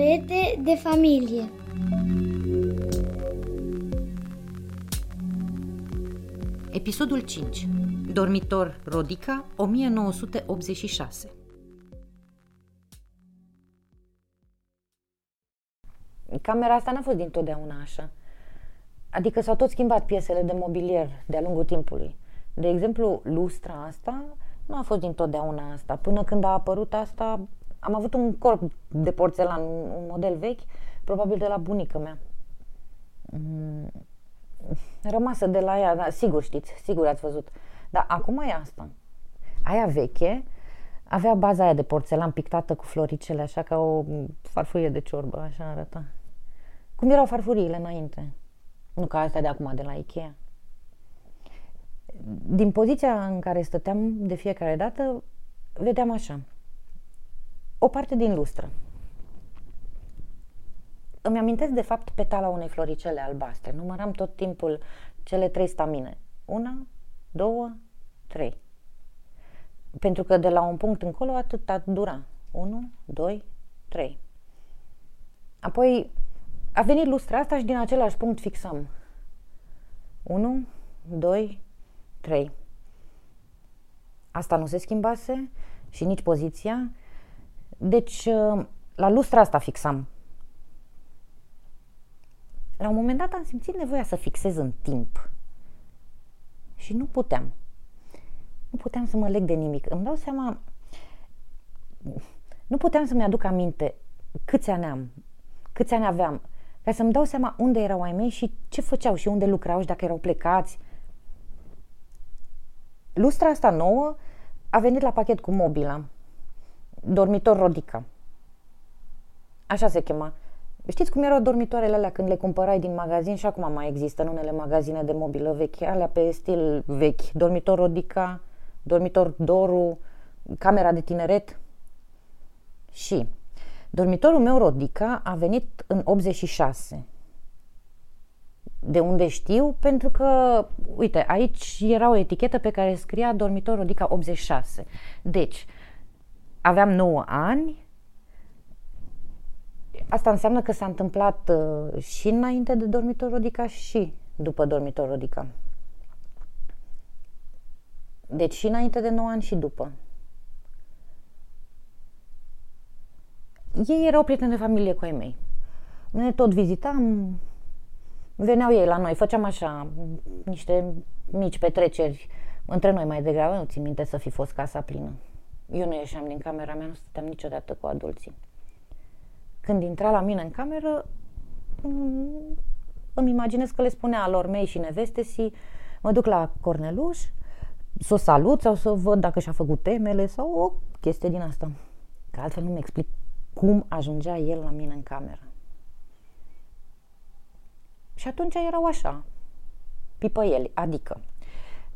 Secrete de familie Episodul 5 Dormitor Rodica 1986 Camera asta n-a fost dintotdeauna așa. Adică s-au tot schimbat piesele de mobilier de-a lungul timpului. De exemplu, lustra asta nu a fost dintotdeauna asta. Până când a apărut asta, am avut un corp de porțelan, un model vechi, probabil de la bunica mea. Mm, rămasă de la ea, da, sigur știți, sigur ați văzut. Dar acum e asta. Aia veche avea baza aia de porțelan pictată cu floricele, așa ca o farfurie de ciorbă, așa arăta. Cum erau farfuriile înainte. Nu ca astea de acum, de la Ikea. Din poziția în care stăteam de fiecare dată, vedeam așa. O parte din lustră. Îmi amintesc de fapt petala unei floricele albastre. Număram tot timpul cele trei stamine. Una, două, trei. Pentru că de la un punct încolo atât a dura. Unu, doi, trei. Apoi a venit lustra asta și din același punct fixăm. 1, 2, 3. Asta nu se schimbase și nici poziția. Deci, uh, la lustra asta fixam. La un moment dat am simțit nevoia să fixez în timp. Și nu puteam. Nu puteam să mă leg de nimic. Îmi dau seama... Nu puteam să-mi aduc aminte câți ani am, câți ani aveam, ca să-mi dau seama unde erau ai mei și ce făceau și unde lucrau și dacă erau plecați. Lustra asta nouă a venit la pachet cu mobila. Dormitor Rodica. Așa se chema. Știți cum erau dormitoarele alea când le cumpărai din magazin și acum mai există în unele magazine de mobilă vechi, alea pe stil vechi. Dormitor Rodica, dormitor Doru, camera de tineret. Și Dormitorul meu, Rodica, a venit în 86. De unde știu? Pentru că, uite, aici era o etichetă pe care scria dormitor Rodica 86. Deci, aveam 9 ani. Asta înseamnă că s-a întâmplat uh, și înainte de dormitor Rodica și după dormitor Rodica. Deci și înainte de 9 ani și după. ei erau prieteni de familie cu ai mei. Ne tot vizitam, veneau ei la noi, făceam așa niște mici petreceri între noi mai degrabă, nu țin minte să fi fost casa plină. Eu nu ieșeam din camera mea, nu stăteam niciodată cu adulții. Când intra la mine în cameră, mm, îmi imaginez că le spunea lor mei și neveste si, mă duc la Corneluș, să o salut sau să văd dacă și-a făcut temele sau o chestie din asta. Că altfel nu-mi explic cum ajungea el la mine în cameră. Și atunci erau așa, pipăieli, adică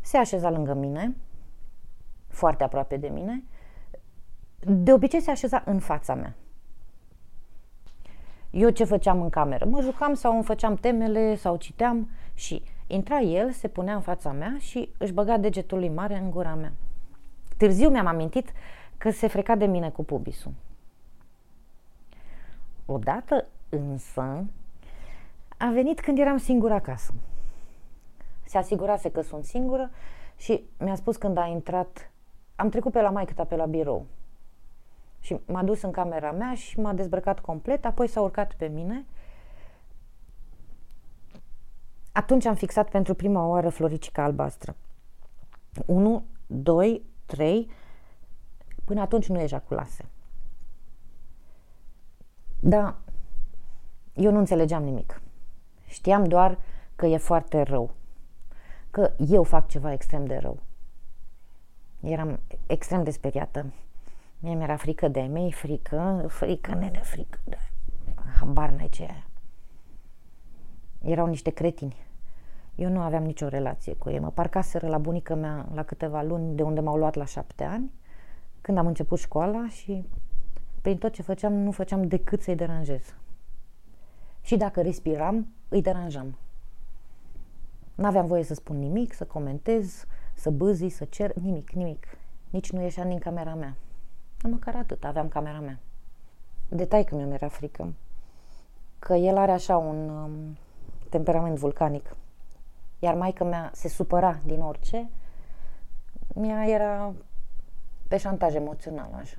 se așeza lângă mine, foarte aproape de mine, de obicei se așeza în fața mea. Eu ce făceam în cameră? Mă jucam sau îmi făceam temele sau citeam și intra el, se punea în fața mea și își băga degetul lui mare în gura mea. Târziu mi-am amintit că se freca de mine cu pubisul. Odată însă a venit când eram singură acasă. Se asigurase că sunt singură și mi-a spus când a intrat, am trecut pe la maică pe la birou. Și m-a dus în camera mea și m-a dezbrăcat complet, apoi s-a urcat pe mine. Atunci am fixat pentru prima oară floricica albastră. 1, 2, 3, până atunci nu ejaculase. Da, eu nu înțelegeam nimic. Știam doar că e foarte rău. Că eu fac ceva extrem de rău. Eram extrem de speriată. Mie mi-era frică de mei, frică, frică, nene, frică, da. Habar n ce aia. Erau niște cretini. Eu nu aveam nicio relație cu ei. Mă parcaseră la bunica mea la câteva luni, de unde m-au luat la șapte ani, când am început școala și prin tot ce făceam, nu făceam decât să-i deranjez. Și dacă respiram, îi deranjam. N-aveam voie să spun nimic, să comentez, să bâzi, să cer, nimic, nimic. Nici nu ieșeam din camera mea. Măcar atât, aveam camera mea. De taică mi era frică. Că el are așa un um, temperament vulcanic. Iar maica mea se supăra din orice. Mia era pe șantaj emoțional, așa.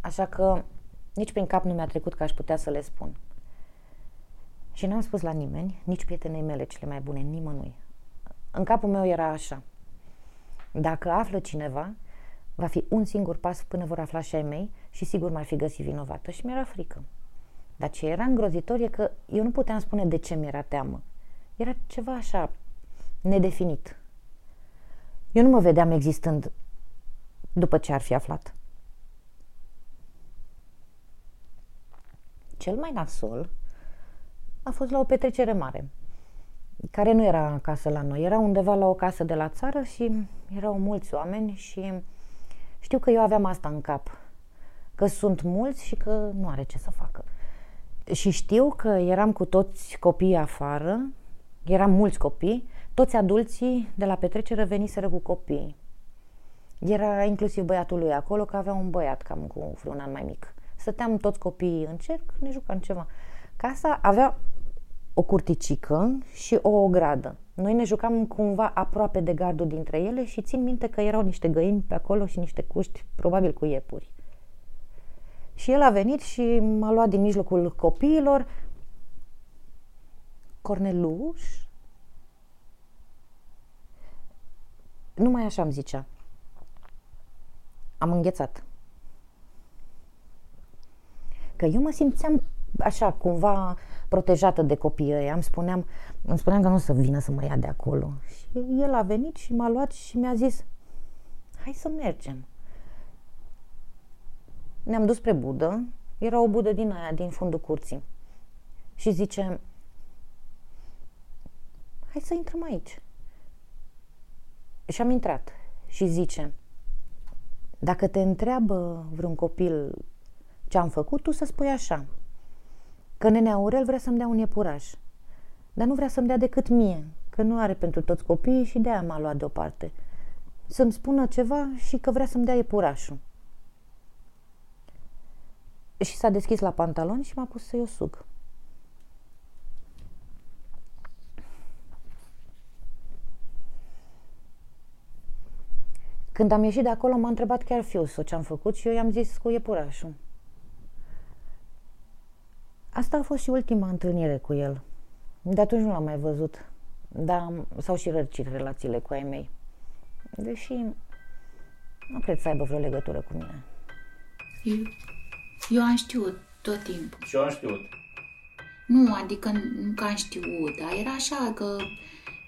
Așa că nici prin cap nu mi-a trecut că aș putea să le spun. Și n-am spus la nimeni, nici prietenei mele cele mai bune, nimănui. În capul meu era așa. Dacă află cineva, va fi un singur pas până vor afla și ai mei și sigur m-ar fi găsit vinovată și mi-era frică. Dar ce era îngrozitor e că eu nu puteam spune de ce mi-era teamă. Era ceva așa nedefinit. Eu nu mă vedeam existând după ce ar fi aflat. Cel mai nasol a fost la o petrecere mare, care nu era acasă la noi, era undeva la o casă de la țară și erau mulți oameni și știu că eu aveam asta în cap, că sunt mulți și că nu are ce să facă. Și știu că eram cu toți copiii afară, eram mulți copii, toți adulții de la petrecere veniseră cu copii. Era inclusiv băiatul lui acolo, că avea un băiat cam cu vreun an mai mic. Stăteam toți copiii în cerc, ne jucam ceva. Casa avea o curticică și o ogradă. Noi ne jucam cumva aproape de gardul dintre ele și țin minte că erau niște găini pe acolo și niște cuști, probabil cu iepuri. Și el a venit și m-a luat din mijlocul copiilor. Corneluș? Numai așa îmi zicea. Am înghețat. Că eu mă simțeam așa, cumva protejată de copiii ăia. Îmi spuneam, îmi spuneam că nu o să vină să mă ia de acolo. Și el a venit și m-a luat și mi-a zis, hai să mergem. Ne-am dus spre budă. Era o budă din aia, din fundul curții. Și zice, hai să intrăm aici. Și am intrat. Și zice, dacă te întreabă vreun copil ce am făcut, tu să spui așa, că nenea Aurel vrea să-mi dea un iepuraș, dar nu vrea să-mi dea decât mie, că nu are pentru toți copiii și de-aia m-a luat deoparte. Să-mi spună ceva și că vrea să-mi dea iepurașul. Și s-a deschis la pantaloni și m-a pus să-i o sug. Când am ieșit de acolo, m-a întrebat chiar fiul său ce am făcut și eu i-am zis cu iepurașul. Asta a fost și ultima întâlnire cu el. De atunci nu l-am mai văzut, dar s-au și răcit relațiile cu ai mei. Deși nu cred să aibă vreo legătură cu mine. Eu, eu am știut tot timpul. Și eu am știut. Nu, adică nu că am știut, dar era așa că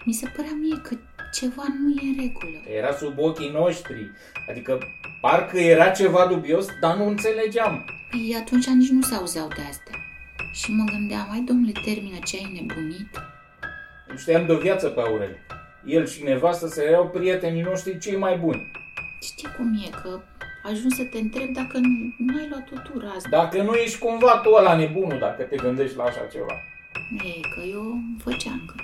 mi se părea mie că ceva nu e în regulă. Era sub ochii noștri. Adică parcă era ceva dubios, dar nu înțelegeam. Păi atunci nici nu se auzeau de astea. Și mă gândeam, ai domnule, termină ce ai nebunit? Nu știam de o viață pe Aurel. El și nevastă să erau prietenii noștri cei mai buni. Știi cum e, că ajung să te întreb dacă nu, nu ai luat o tură azi. Dacă nu ești cumva tu ăla nebunul dacă te gândești la așa ceva. Ei, că eu îmi făceam că...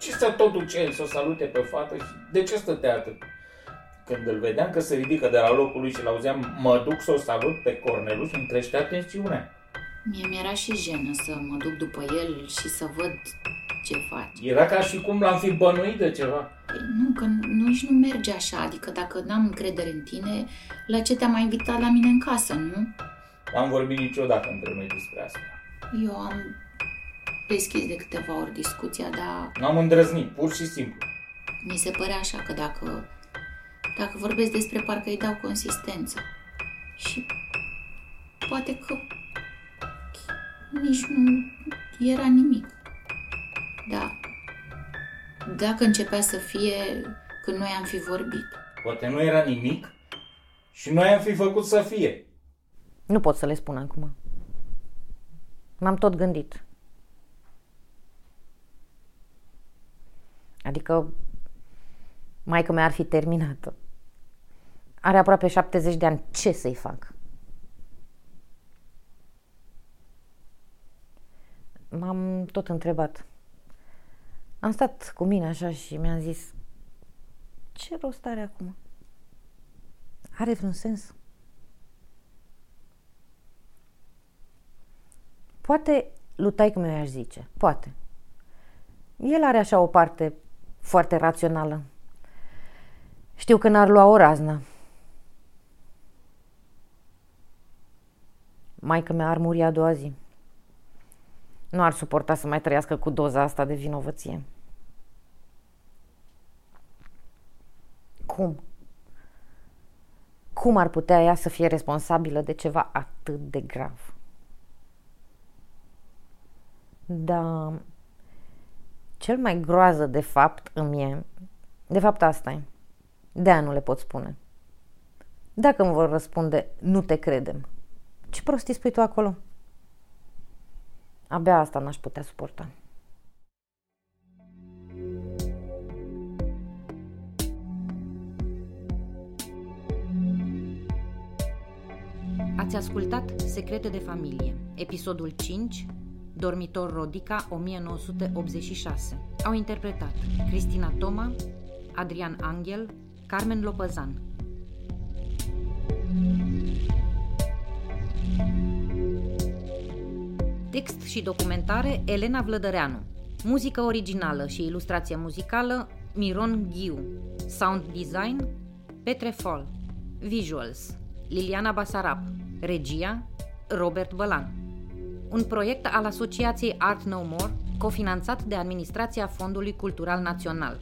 Ce să tot duce el să o salute pe fată și de ce stătea atât? Când îl vedeam că se ridică de la locul lui și l-auzeam, mă duc să o salut pe Cornelius, îmi creștea tensiunea. Mie mi-era și jenă să mă duc după el și să văd ce face. Era ca și cum l-am fi bănuit de ceva. Păi nu, că nu, nici nu merge așa, adică dacă n-am încredere în tine, la ce te-am mai invitat la mine în casă, nu? N-am vorbit niciodată între noi despre asta. Eu am deschis de câteva ori discuția, dar N-am îndrăznit, pur și simplu. mi se părea așa că dacă, dacă vorbesc despre parcă îi dau consistență. Și poate că nici nu era nimic. Da. Dacă începea să fie când noi am fi vorbit. Poate nu era nimic și noi am fi făcut să fie. Nu pot să le spun acum. M-am tot gândit. Adică maica mea ar fi terminată. Are aproape 70 de ani. Ce să-i fac? M-am tot întrebat. Am stat cu mine așa și mi-am zis ce rost are acum? Are vreun sens? Poate lutai cum mi-aș zice, poate. El are așa o parte foarte rațională. Știu că n-ar lua o raznă. Maica mea ar muri a doua zi. Nu ar suporta să mai trăiască cu doza asta de vinovăție. Cum? Cum ar putea ea să fie responsabilă de ceva atât de grav? Da, cel mai groază de fapt îmi e, de fapt asta e, de nu le pot spune. Dacă îmi vor răspunde, nu te credem. Ce prostii spui tu acolo? Abia asta n-aș putea suporta. Ați ascultat Secrete de familie, episodul 5, Dormitor Rodica 1986. Au interpretat Cristina Toma, Adrian Angel, Carmen Lopăzan. Text și documentare Elena Vlădăreanu. Muzică originală și ilustrație muzicală Miron Ghiu. Sound design Petre Fol. Visuals Liliana Basarab. Regia Robert Bălan. Un proiect al Asociației Art No More, cofinanțat de Administrația Fondului Cultural Național.